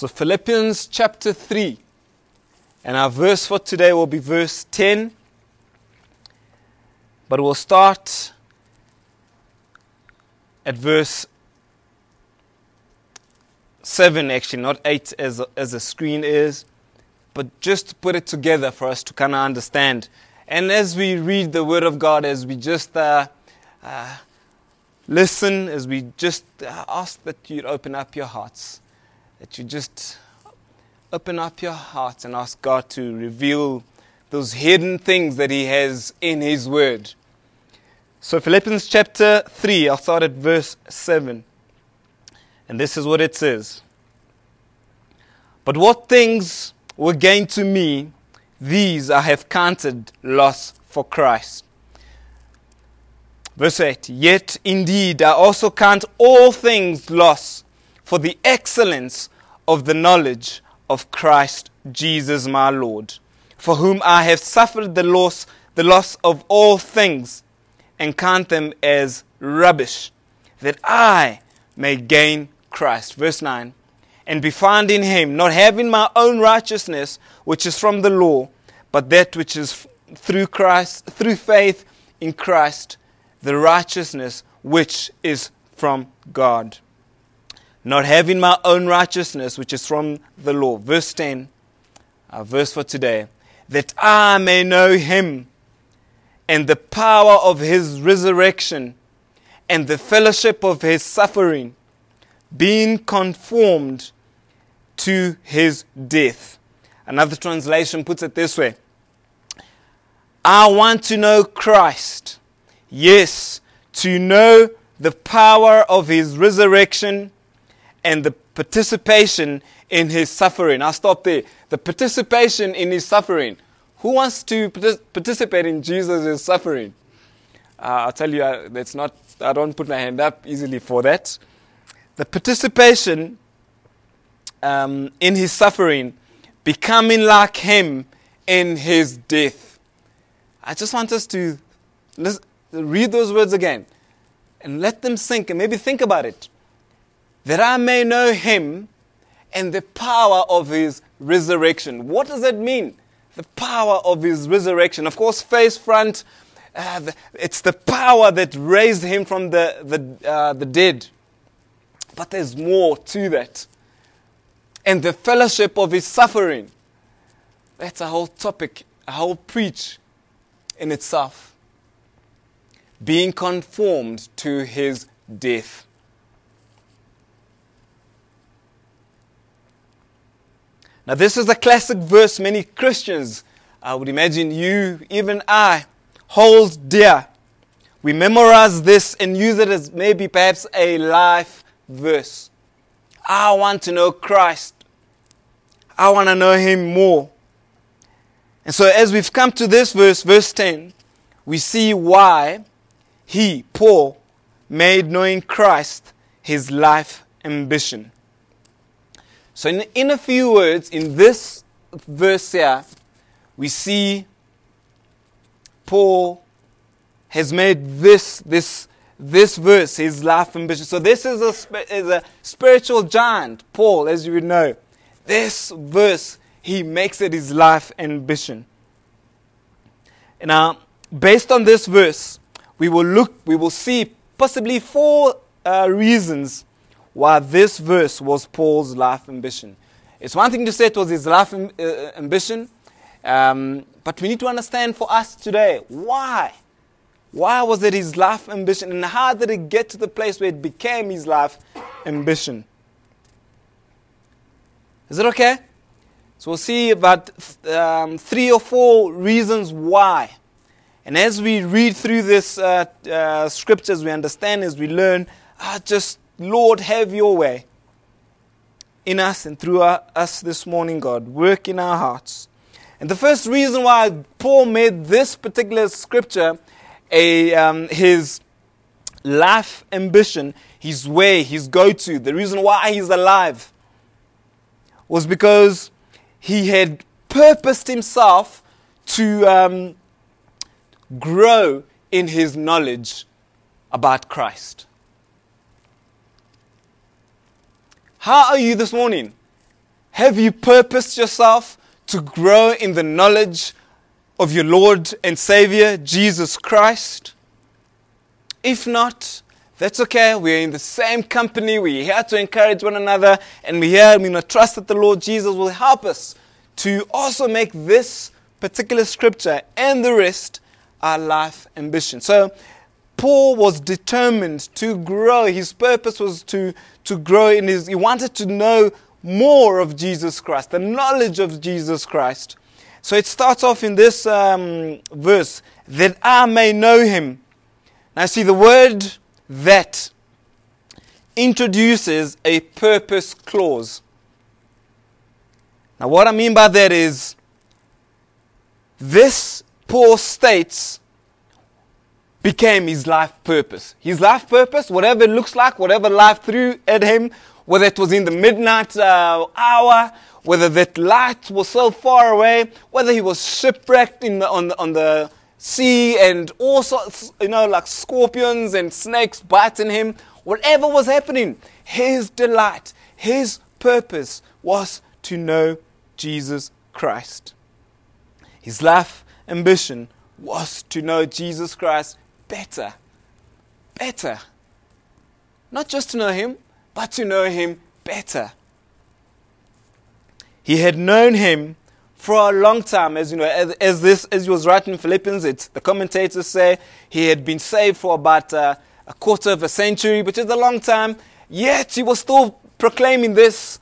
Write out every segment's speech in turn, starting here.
So, Philippians chapter 3. And our verse for today will be verse 10. But we'll start at verse 7, actually, not 8 as, as the screen is. But just to put it together for us to kind of understand. And as we read the Word of God, as we just uh, uh, listen, as we just uh, ask that you'd open up your hearts that you just open up your heart and ask God to reveal those hidden things that He has in His Word. So, Philippians chapter 3, I'll start at verse 7. And this is what it says But what things were gained to me, these I have counted loss for Christ. Verse 8 Yet indeed I also count all things loss for the excellence of the knowledge of Christ Jesus my Lord, for whom I have suffered the loss, the loss of all things, and count them as rubbish, that I may gain Christ. Verse 9. And be found in him, not having my own righteousness, which is from the law, but that which is through Christ, through faith in Christ, the righteousness which is from God not having my own righteousness, which is from the law. Verse 10, our verse for today, that I may know him and the power of his resurrection and the fellowship of his suffering, being conformed to his death. Another translation puts it this way I want to know Christ. Yes, to know the power of his resurrection and the participation in his suffering. I'll stop there. The participation in his suffering. Who wants to participate in Jesus' suffering? Uh, I'll tell you, uh, that's not, I don't put my hand up easily for that. The participation um, in his suffering, becoming like him in his death. I just want us to read those words again and let them sink and maybe think about it that I may know him and the power of his resurrection. What does that mean? The power of his resurrection. Of course, face front, uh, the, it's the power that raised him from the, the, uh, the dead. But there's more to that. And the fellowship of his suffering. That's a whole topic, a whole preach in itself. Being conformed to his death. Now, this is a classic verse many Christians, I would imagine you, even I, hold dear. We memorize this and use it as maybe perhaps a life verse. I want to know Christ. I want to know Him more. And so, as we've come to this verse, verse 10, we see why he, Paul, made knowing Christ his life ambition. So, in, in a few words, in this verse here, we see Paul has made this, this, this verse his life ambition. So, this is a, is a spiritual giant, Paul, as you would know. This verse, he makes it his life ambition. Now, based on this verse, we will look, we will see possibly four uh, reasons why this verse was Paul's life ambition. It's one thing to say it was his life uh, ambition, um, but we need to understand for us today why. Why was it his life ambition, and how did it get to the place where it became his life ambition? Is it okay? So we'll see about um, three or four reasons why. And as we read through this uh, uh, scriptures, we understand as we learn, just Lord, have your way in us and through our, us this morning, God. Work in our hearts. And the first reason why Paul made this particular scripture a, um, his life ambition, his way, his go to, the reason why he's alive, was because he had purposed himself to um, grow in his knowledge about Christ. How are you this morning? Have you purposed yourself to grow in the knowledge of your Lord and Savior, Jesus Christ? If not, that's okay. We're in the same company. We're here to encourage one another. And we're here, we trust that the Lord Jesus will help us to also make this particular scripture and the rest our life ambition. So, Paul was determined to grow. His purpose was to, to grow in his, he wanted to know more of Jesus Christ, the knowledge of Jesus Christ. So it starts off in this um, verse that I may know him. Now, see, the word that introduces a purpose clause. Now, what I mean by that is this, Paul states, became his life purpose. His life purpose, whatever it looks like, whatever life threw at him, whether it was in the midnight uh, hour, whether that light was so far away, whether he was shipwrecked the, on, the, on the sea and all sorts, you know, like scorpions and snakes biting him, whatever was happening, his delight, his purpose was to know Jesus Christ. His life ambition was to know Jesus Christ better. Better. Not just to know him, but to know him better. He had known him for a long time, as you know, as, as this as he was writing Philippians, it's the commentators say he had been saved for about uh, a quarter of a century, which is a long time. Yet he was still proclaiming this.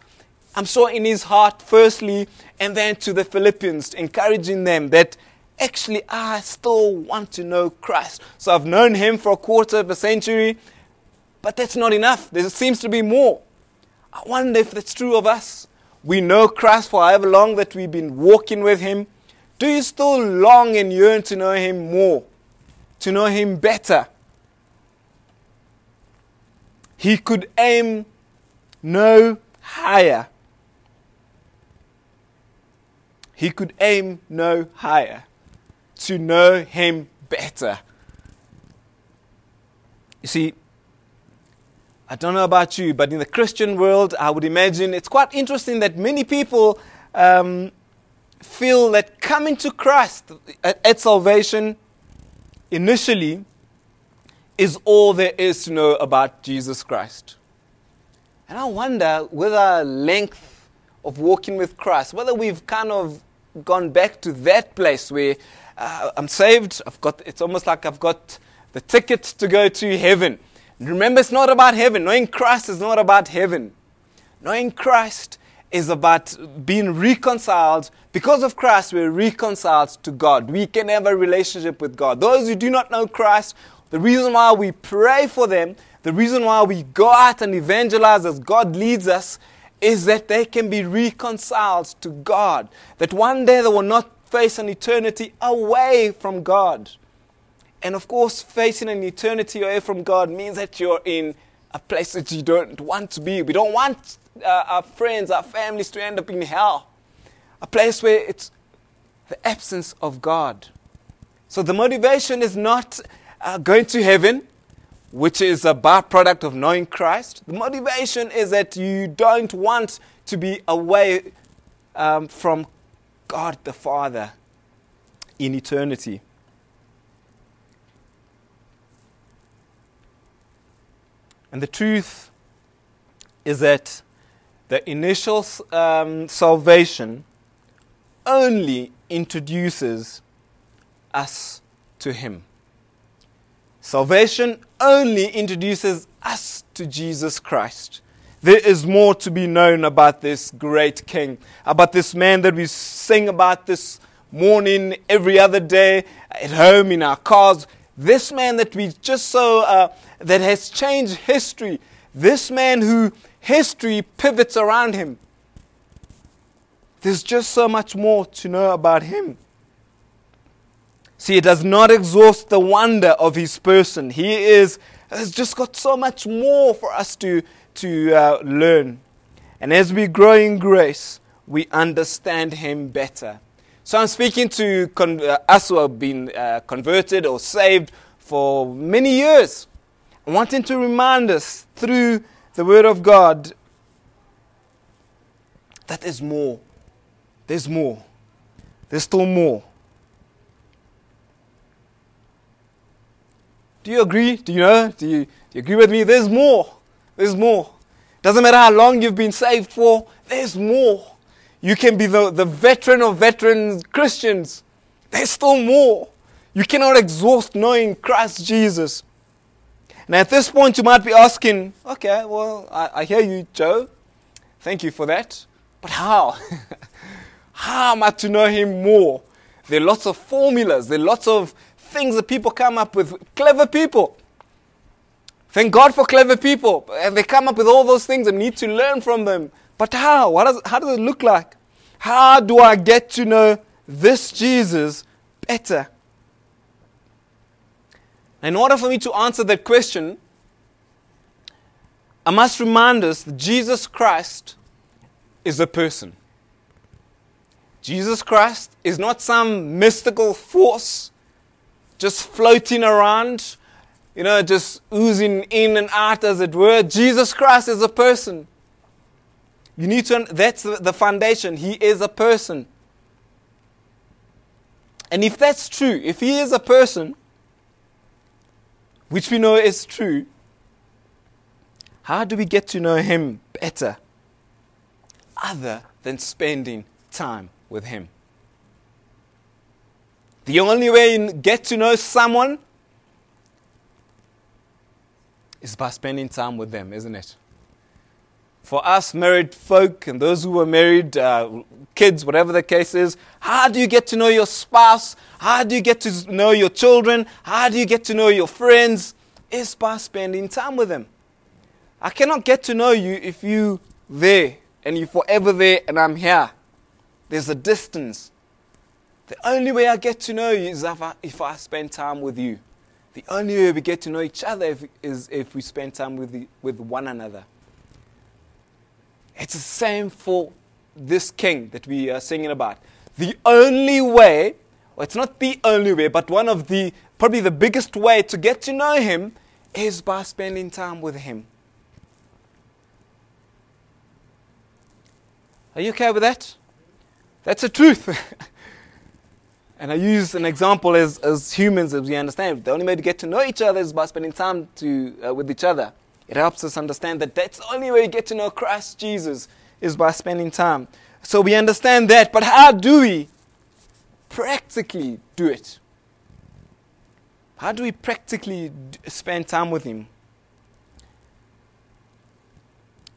I'm sure in his heart, firstly, and then to the Philippians, encouraging them that actually I still want to know Christ. So I've known him for a quarter of a century, but that's not enough. There seems to be more. I wonder if that's true of us. We know Christ for however long that we've been walking with him. Do you still long and yearn to know him more? To know him better? He could aim no higher. He could aim no higher to know him better. You see, I don't know about you, but in the Christian world, I would imagine it's quite interesting that many people um, feel that coming to Christ at, at salvation initially is all there is to know about Jesus Christ. And I wonder whether length of walking with Christ, whether we've kind of gone back to that place where uh, I'm saved, I've got, it's almost like I've got the ticket to go to heaven. Remember, it's not about heaven. Knowing Christ is not about heaven. Knowing Christ is about being reconciled. Because of Christ, we're reconciled to God. We can have a relationship with God. Those who do not know Christ, the reason why we pray for them, the reason why we go out and evangelize as God leads us, is that they can be reconciled to God. That one day they will not face an eternity away from God. And of course, facing an eternity away from God means that you're in a place that you don't want to be. We don't want uh, our friends, our families to end up in hell. A place where it's the absence of God. So the motivation is not uh, going to heaven, which is a byproduct of knowing Christ. The motivation is that you don't want to be away um, from God the Father in eternity. And the truth is that the initial um, salvation only introduces us to Him. Salvation only introduces us to Jesus Christ. There is more to be known about this great King, about this man that we sing about this morning, every other day, at home, in our cars. This man that we just so, uh, that has changed history. This man who history pivots around him. There's just so much more to know about him. See, it does not exhaust the wonder of his person. He is has just got so much more for us to, to uh, learn. And as we grow in grace, we understand him better. So I'm speaking to con- uh, us who have been uh, converted or saved for many years, wanting to remind us through the Word of God that there's more. There's more. There's still more. Do you agree? Do you know? Do you, do you agree with me? There's more. There's more. Doesn't matter how long you've been saved for, there's more. You can be the, the veteran of veterans Christians. There's still more. You cannot exhaust knowing Christ Jesus. And at this point, you might be asking, okay, well, I, I hear you, Joe. Thank you for that. But how? how am I to know Him more? There are lots of formulas, there are lots of things that people come up with. Clever people. Thank God for clever people. And they come up with all those things and need to learn from them. But how? What does, how does it look like? How do I get to know this Jesus better? In order for me to answer that question, I must remind us that Jesus Christ is a person. Jesus Christ is not some mystical force just floating around, you know, just oozing in and out, as it were. Jesus Christ is a person. You need to, that's the foundation. He is a person. And if that's true, if he is a person, which we know is true, how do we get to know him better other than spending time with him? The only way you get to know someone is by spending time with them, isn't it? For us married folk and those who are married, uh, kids, whatever the case is, how do you get to know your spouse? How do you get to know your children? How do you get to know your friends? It's by spending time with them. I cannot get to know you if you there and you're forever there and I'm here. There's a distance. The only way I get to know you is if I, if I spend time with you. The only way we get to know each other if, is if we spend time with, the, with one another. It's the same for this king that we are singing about. The only way, well, it's not the only way, but one of the, probably the biggest way to get to know him is by spending time with him. Are you okay with that? That's the truth. And I use an example as, as humans, as we understand. The only way to get to know each other is by spending time to, uh, with each other. It helps us understand that that's the only way you get to know Christ Jesus is by spending time. So we understand that, but how do we practically do it? How do we practically spend time with Him?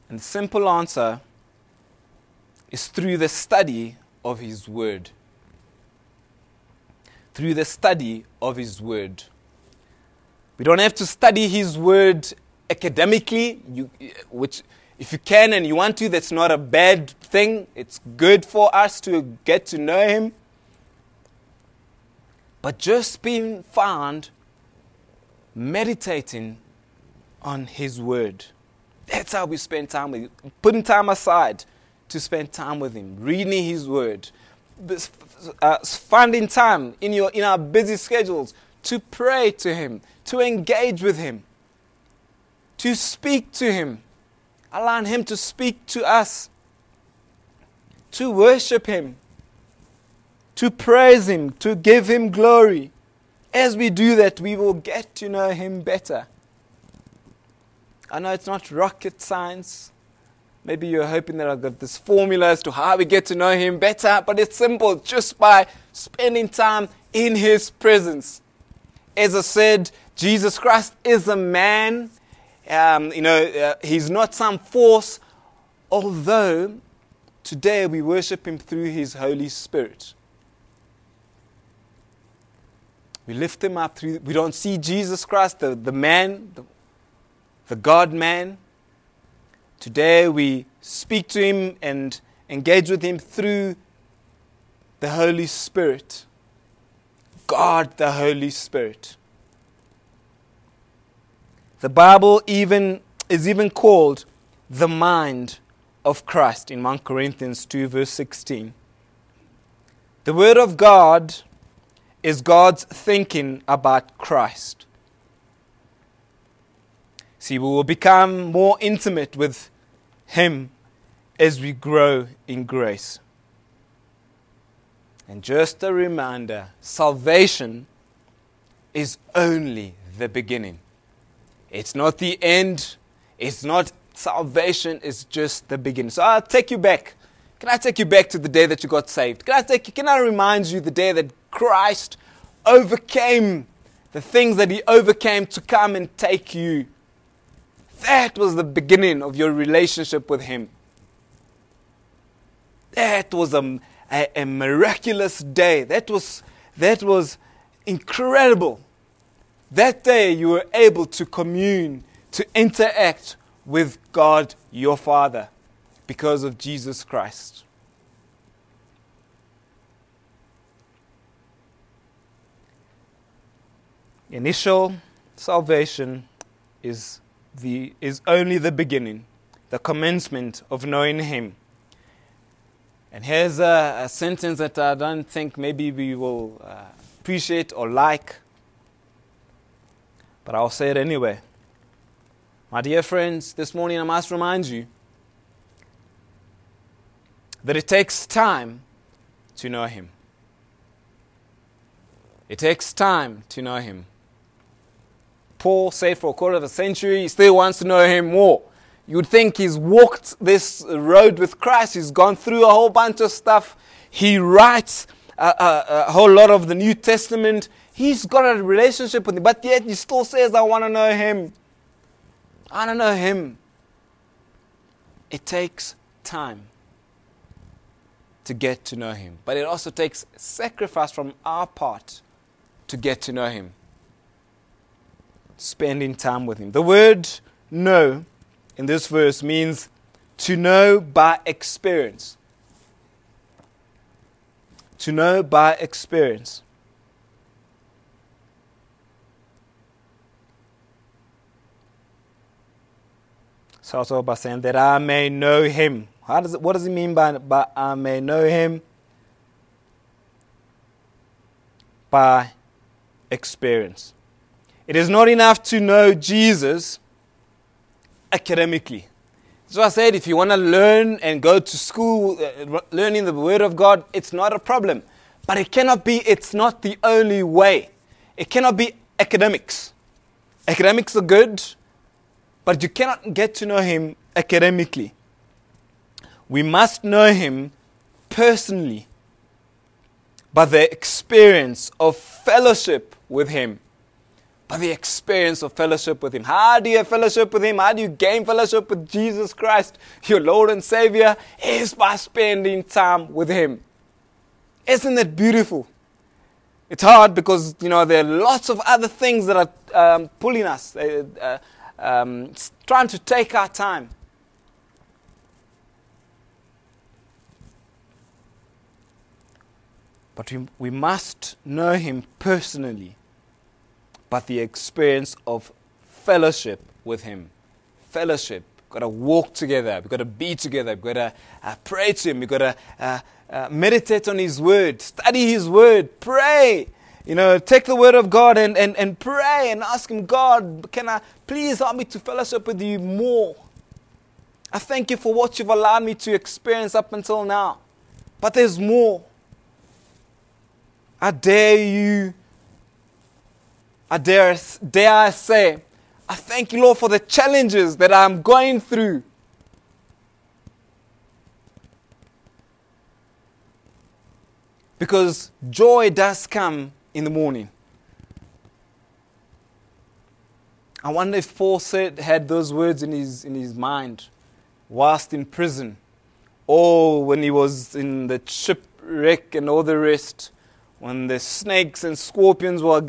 And the simple answer is through the study of His Word through the study of His Word. We don't have to study His Word academically, you, which, if you can and you want to, that's not a bad thing. It's good for us to get to know Him. But just being found meditating on His Word. That's how we spend time with Him. Putting time aside to spend time with Him, reading His Word, uh, finding time in, your, in our busy schedules to pray to Him, to engage with Him, to speak to Him, allowing Him to speak to us, to worship Him, to praise Him, to give Him glory. As we do that, we will get to know Him better. I know it's not rocket science. Maybe you're hoping that I've got this formula as to how we get to know Him better, but it's simple just by spending time in His presence. As I said, Jesus Christ is a man. Um, you know, uh, He's not some force, although today we worship Him through His Holy Spirit. We lift Him up through, we don't see Jesus Christ, the, the man, the, the God man Today we speak to Him and engage with Him through the Holy Spirit. God, the Holy Spirit. The Bible even is even called the mind of Christ in 1 Corinthians 2, verse 16. The Word of God is God's thinking about Christ. See, we will become more intimate with him as we grow in grace. And just a reminder salvation is only the beginning. It's not the end. It's not salvation, it's just the beginning. So I'll take you back. Can I take you back to the day that you got saved? Can I, take you, can I remind you the day that Christ overcame the things that he overcame to come and take you? That was the beginning of your relationship with him. That was a, a, a miraculous day. That was, that was incredible. That day you were able to commune, to interact with God your Father because of Jesus Christ. Initial salvation is, the, is only the beginning, the commencement of knowing Him. And here's a, a sentence that I don't think maybe we will uh, appreciate or like, but I'll say it anyway. My dear friends, this morning I must remind you that it takes time to know Him. It takes time to know Him. Paul said for a quarter of a century, he still wants to know Him more. You'd think he's walked this road with Christ, he's gone through a whole bunch of stuff. He writes a, a, a whole lot of the New Testament. He's got a relationship with Him, but yet he still says, I want to know Him. I don't know Him. It takes time to get to know Him, but it also takes sacrifice from our part to get to know Him. Spending time with Him. The word know in this verse means to know by experience. To know by experience. off by saying that I may know him. How does it, what does it mean by, by I may know him? By experience. It is not enough to know Jesus academically. So I said, if you want to learn and go to school uh, learning the Word of God, it's not a problem. But it cannot be, it's not the only way. It cannot be academics. Academics are good, but you cannot get to know him academically. We must know him personally by the experience of fellowship with him. By the experience of fellowship with him. How do you fellowship with him? How do you gain fellowship with Jesus Christ, your Lord and Savior? Is by spending time with him. Isn't that beautiful? It's hard because you know there are lots of other things that are um, pulling us. Uh, uh, um, trying to take our time. But we, we must know Him personally, but the experience of fellowship with Him. Fellowship. We've got to walk together. We've got to be together. We've got to uh, pray to Him. We've got to uh, uh, meditate on His Word, study His Word, pray. You know, take the word of God and, and, and pray and ask Him, God, can I please help me to fellowship with you more? I thank you for what you've allowed me to experience up until now. But there's more. I dare you, I dare, dare I say, I thank you, Lord, for the challenges that I'm going through. Because joy does come in the morning. I wonder if Paul said, had those words in his, in his mind whilst in prison or when he was in the shipwreck and all the rest, when the snakes and scorpions were.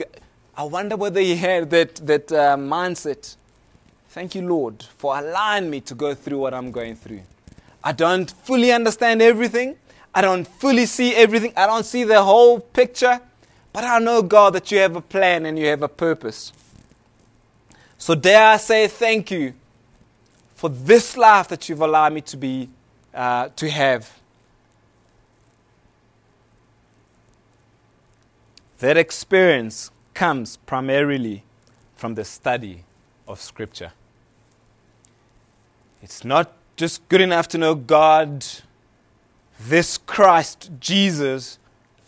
I wonder whether he had that, that uh, mindset. Thank you, Lord, for allowing me to go through what I'm going through. I don't fully understand everything. I don't fully see everything. I don't see the whole picture. But I know, God, that you have a plan and you have a purpose. So dare I say thank you for this life that you've allowed me to be, uh, to have. That experience comes primarily from the study of Scripture. It's not just good enough to know God, this Christ, Jesus,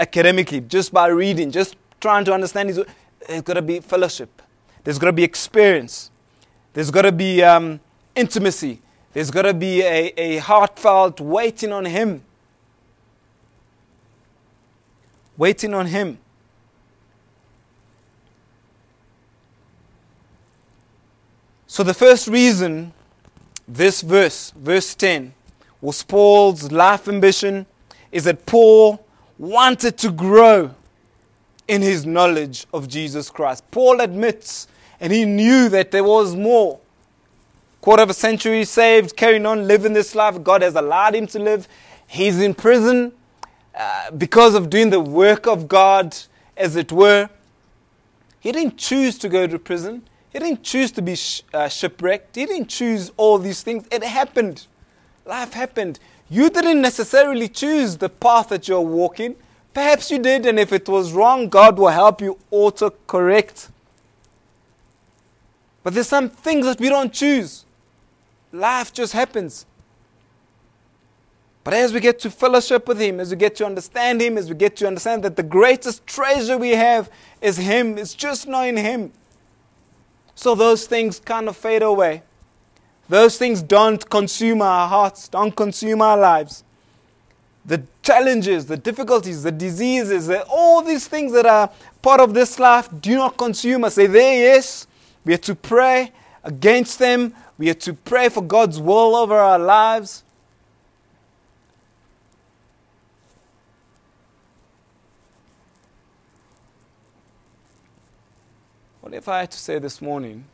academically, just by reading, just trying to understand His there's got to be fellowship. There's got to be experience. There's got to be um, intimacy. There's got to be a, a heartfelt waiting on Him. Waiting on Him. So, the first reason this verse, verse 10, was Paul's life ambition is that Paul wanted to grow in his knowledge of Jesus Christ. Paul admits, and he knew that there was more. Quarter of a century saved, carrying on, living this life. God has allowed him to live. He's in prison uh, because of doing the work of God, as it were. He didn't choose to go to prison. He didn't choose to be sh- uh, shipwrecked. He didn't choose all these things. It happened. Life happened. You didn't necessarily choose the path that you're walking. Perhaps you did, and if it was wrong, God will help you auto correct. But there's some things that we don't choose. Life just happens. But as we get to fellowship with Him, as we get to understand Him, as we get to understand that the greatest treasure we have is Him, it's just knowing Him. So those things kind of fade away. Those things don't consume our hearts, don't consume our lives the challenges, the difficulties, the diseases, all these things that are part of this life do not consume us. Say, there, yes, we are to pray against them. We are to pray for God's will over our lives. If I had to say this morning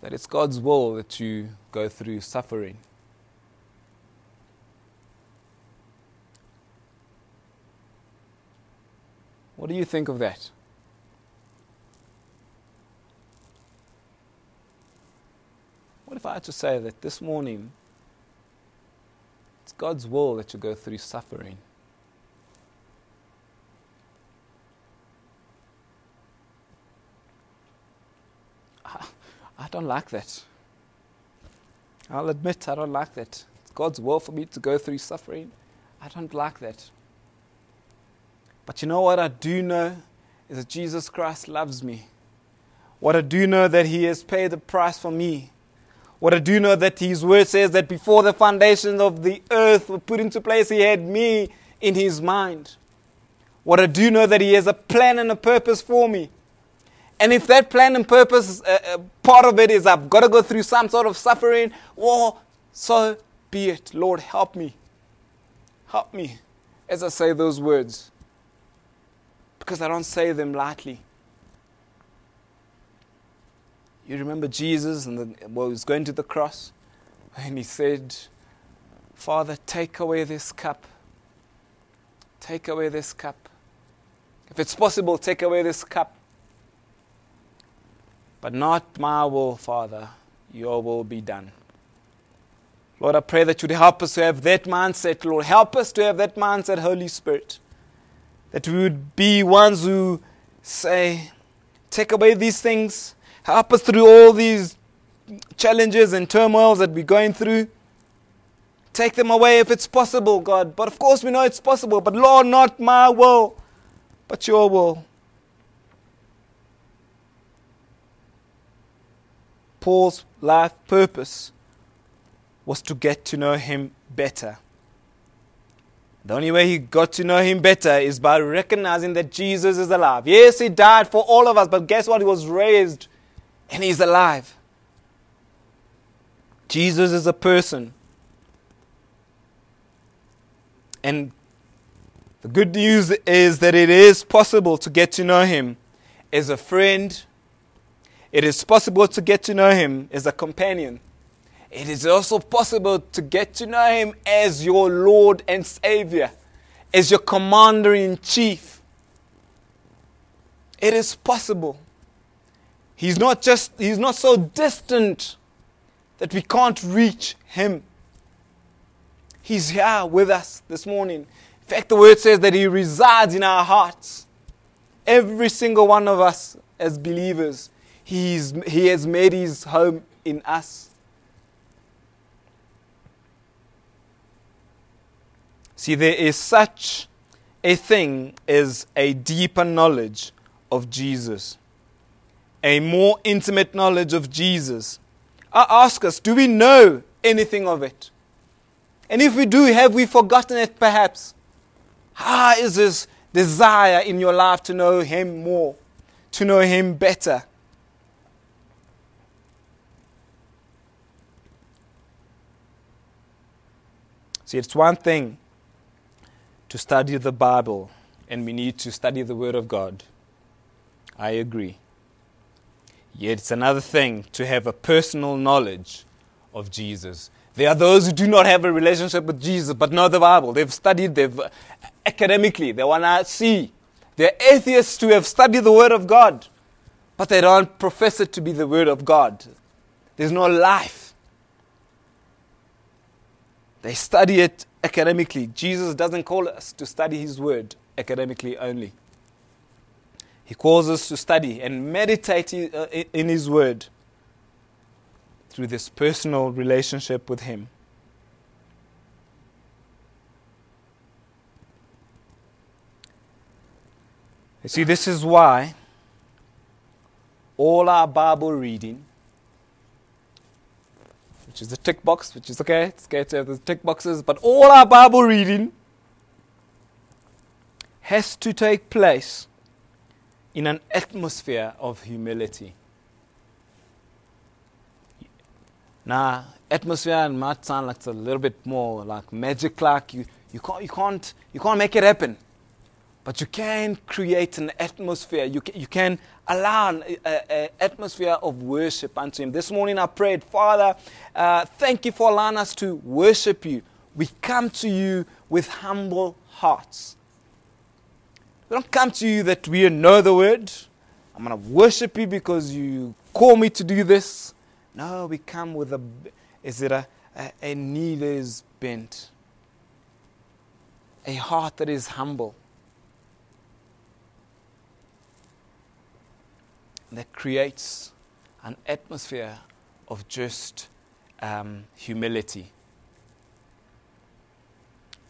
that it's God's will that you go through suffering? What do you think of that? What if I had to say that this morning it's God's will that you go through suffering? I don't like that. I'll admit I don't like that. It's God's will for me to go through suffering. I don't like that. But you know what I do know is that Jesus Christ loves me. What I do know that He has paid the price for me. What I do know that His word says that before the foundations of the earth were put into place, He had me in His mind. What I do know that He has a plan and a purpose for me. And if that plan and purpose, uh, uh, part of it is I've got to go through some sort of suffering, well, so be it. Lord, help me. Help me as I say those words because I don't say them lightly. You remember Jesus and the, well, he was going to the cross and he said, Father, take away this cup. Take away this cup. If it's possible, take away this cup. But not my will, Father, your will be done. Lord, I pray that you'd help us to have that mindset, Lord. Help us to have that mindset, Holy Spirit. That we would be ones who say, Take away these things, help us through all these challenges and turmoils that we're going through. Take them away if it's possible, God. But of course, we know it's possible. But Lord, not my will, but your will. Paul's life purpose was to get to know him better. The only way he got to know him better is by recognizing that Jesus is alive. Yes, he died for all of us, but guess what? He was raised and he's alive. Jesus is a person. And the good news is that it is possible to get to know him as a friend. It is possible to get to know him as a companion it is also possible to get to know Him as your Lord and Savior, as your Commander in Chief. It is possible. He's not just, He's not so distant that we can't reach Him. He's here with us this morning. In fact, the word says that He resides in our hearts. Every single one of us as believers, he, is, he has made his home in us. See, there is such a thing as a deeper knowledge of Jesus, a more intimate knowledge of Jesus. I ask us, do we know anything of it? And if we do, have we forgotten it perhaps? How is this desire in your life to know Him more, to know Him better? See, it's one thing to study the Bible, and we need to study the Word of God. I agree. Yet it's another thing to have a personal knowledge of Jesus. There are those who do not have a relationship with Jesus but know the Bible. They've studied, they've academically, they want to see. They're atheists who have studied the Word of God, but they don't profess it to be the Word of God. There's no life. They study it academically. Jesus doesn't call us to study His Word academically only. He calls us to study and meditate uh, in His Word through this personal relationship with Him. You see, this is why all our Bible reading, which is the tick box, which is okay, it's okay to have the tick boxes, but all our Bible reading has to take place in an atmosphere of humility. Now, atmosphere might sound like it's a little bit more like magic like you, you can't you can't you can't make it happen. But you can create an atmosphere. You can, you can allow an atmosphere of worship unto Him. This morning I prayed, Father, uh, thank you for allowing us to worship you. We come to you with humble hearts. We don't come to you that we know the word. I'm going to worship you because you call me to do this. No, we come with a, is it a, a, a knee that is bent, a heart that is humble, that creates an atmosphere of just um, humility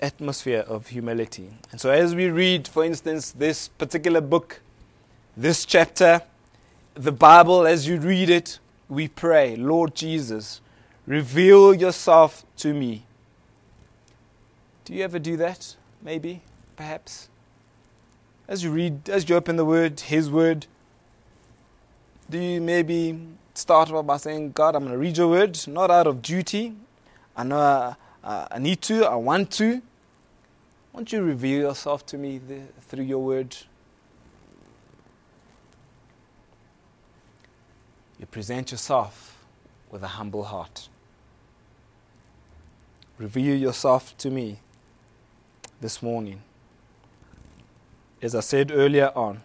atmosphere of humility. And so, as we read, for instance, this particular book, this chapter, the Bible, as you read it, we pray, Lord Jesus, reveal yourself to me. Do you ever do that? Maybe, perhaps. As you read, as you open the Word, His Word, do you maybe start off by saying, God, I'm going to read your Word, not out of duty. I know I, uh, I need to, I want to, won't you reveal yourself to me the, through your word? You present yourself with a humble heart. Reveal yourself to me this morning. As I said earlier on,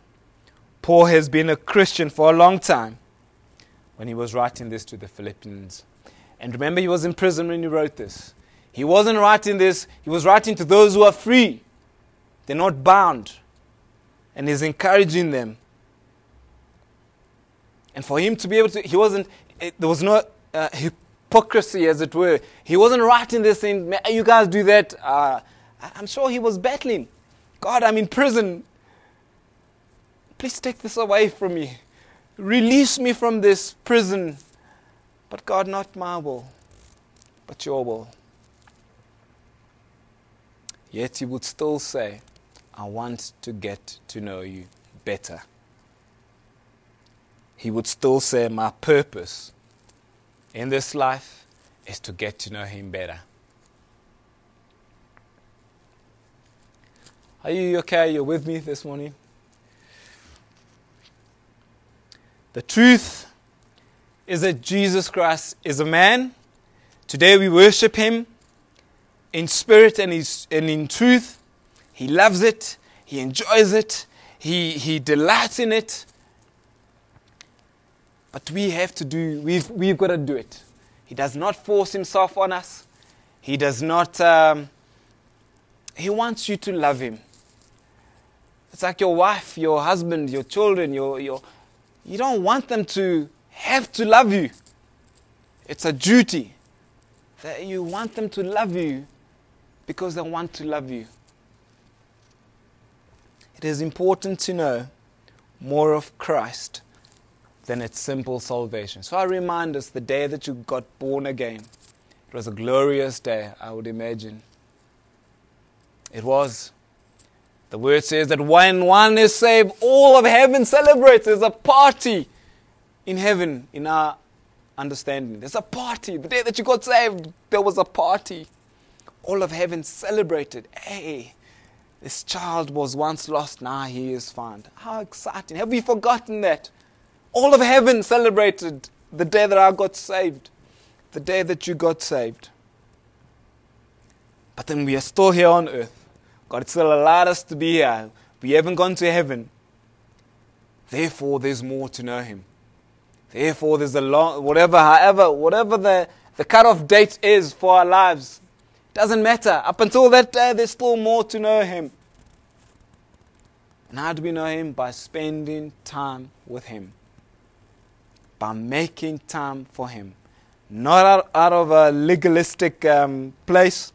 Paul has been a Christian for a long time when he was writing this to the Philippians. And remember, he was in prison when he wrote this. He wasn't writing this, he was writing to those who are free. They're not bound. And he's encouraging them. And for him to be able to, he wasn't, it, there was no uh, hypocrisy, as it were. He wasn't writing this saying, You guys do that. Uh, I'm sure he was battling. God, I'm in prison. Please take this away from me. Release me from this prison. But God, not my will, but your will. Yet he would still say, I want to get to know you better. He would still say, My purpose in this life is to get to know him better. Are you okay? You're with me this morning? The truth is that Jesus Christ is a man. Today we worship him in spirit and, in truth. He loves it. He enjoys it. He, he delights in it. But we have to do, we've, we've got to do it. He does not force himself on us. He does not, um, he wants you to love him. It's like your wife, your husband, your children, your, your, you don't want them to have to love you. It's a duty that you want them to love you because they want to love you. It is important to know more of Christ than its simple salvation. So I remind us the day that you got born again. It was a glorious day, I would imagine. It was. The word says that when one is saved, all of heaven celebrates. There's a party in heaven, in our understanding. There's a party. The day that you got saved, there was a party. All of heaven celebrated. Hey, this child was once lost, now he is found. How exciting. Have we forgotten that? All of heaven celebrated the day that I got saved, the day that you got saved. But then we are still here on earth. God still allowed us to be here. We haven't gone to heaven. Therefore, there's more to know Him. Therefore, there's a long, whatever, however, whatever the, the cutoff date is for our lives, doesn't matter. Up until that day, there's still more to know Him. And how do we know Him? By spending time with Him, by making time for Him. Not out, out of a legalistic um, place,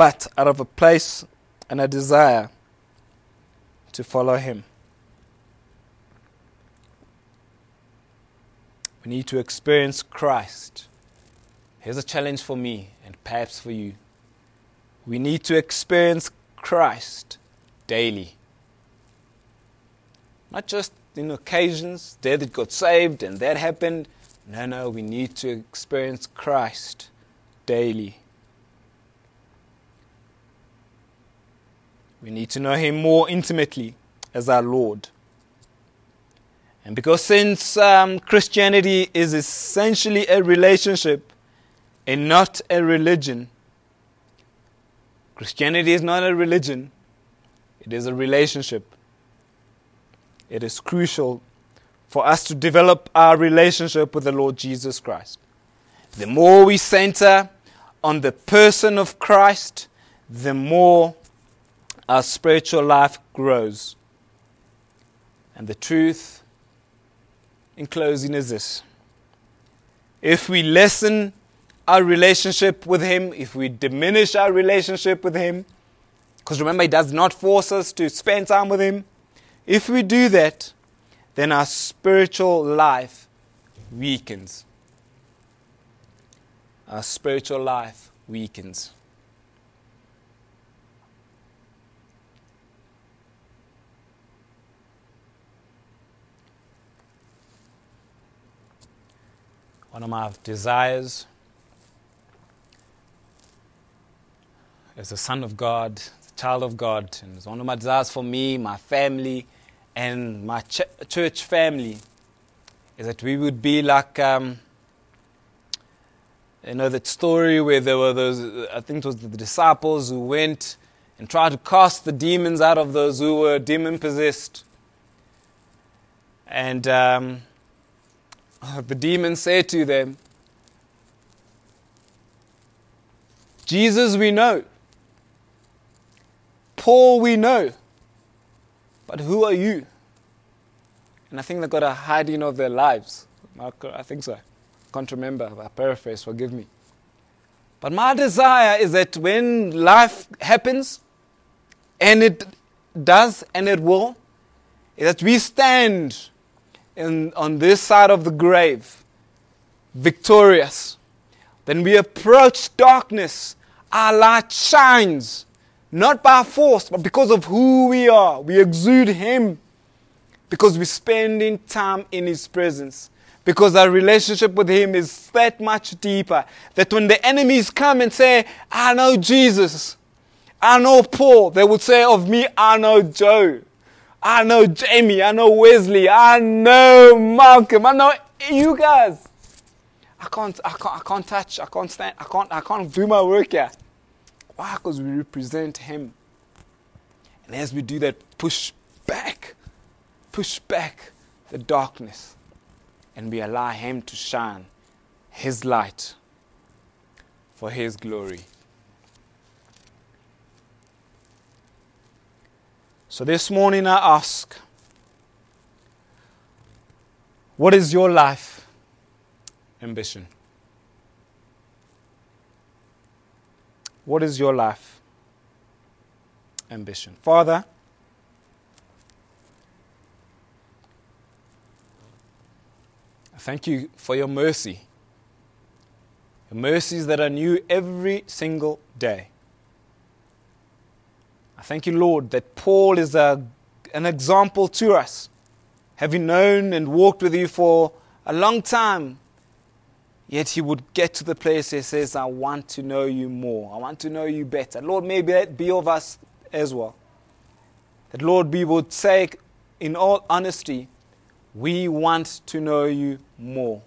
but out of a place and a desire to follow Him. We need to experience Christ. Here's a challenge for me and perhaps for you. We need to experience Christ daily. Not just in occasions, there that got saved and that happened. No, no, we need to experience Christ daily. We need to know Him more intimately as our Lord. And because since um, Christianity is essentially a relationship and not a religion, Christianity is not a religion, it is a relationship. It is crucial for us to develop our relationship with the Lord Jesus Christ. The more we center on the person of Christ, the more our spiritual life grows. And the truth in closing is this if we lessen our relationship with Him, if we diminish our relationship with Him, because remember, He does not force us to spend time with Him, if we do that, then our spiritual life weakens. Our spiritual life weakens. One of my desires as a son of God, a child of God, and it's one of my desires for me, my family, and my ch- church family is that we would be like, um, you know, that story where there were those, I think it was the disciples who went and tried to cast the demons out of those who were demon possessed. And um, Ah, the demons say to them, Jesus we know, Paul we know, but who are you? And I think they got a hiding of their lives. I think so. I can't remember. I paraphrase, forgive me. But my desire is that when life happens, and it does and it will, that we stand in, on this side of the grave, victorious. Then we approach darkness. Our light shines, not by force, but because of who we are. We exude Him because we're spending time in His presence. Because our relationship with Him is that much deeper. That when the enemies come and say, I know Jesus, I know Paul, they would say of me, I know Joe. I know Jamie. I know Wesley. I know Malcolm. I know you guys. I can't, I can't, I can't touch. I can't stand. I can't, I can't do my work here. Why? Because we represent Him. And as we do that, push back, push back the darkness, and we allow Him to shine His light for His glory. So this morning I ask, what is your life ambition? What is your life ambition? Father, I thank you for your mercy. Your mercies that are new every single day. I thank you, Lord, that Paul is a, an example to us, having known and walked with you for a long time. Yet he would get to the place he says, I want to know you more. I want to know you better. Lord, maybe that be of us as well. That, Lord, we would say in all honesty, we want to know you more.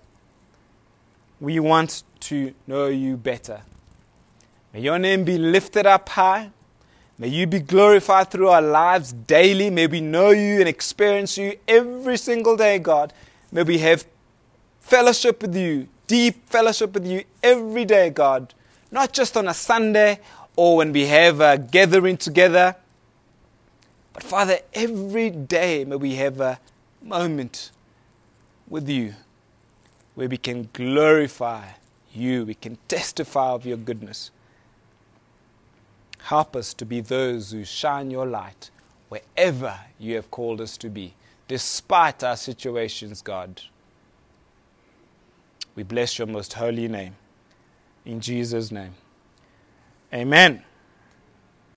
We want to know you better. May your name be lifted up high. May you be glorified through our lives daily. May we know you and experience you every single day, God. May we have fellowship with you, deep fellowship with you every day, God. Not just on a Sunday or when we have a gathering together. But Father, every day may we have a moment with you where we can glorify you, we can testify of your goodness. Help us to be those who shine your light wherever you have called us to be, despite our situations, God. We bless your most holy name. In Jesus' name. Amen.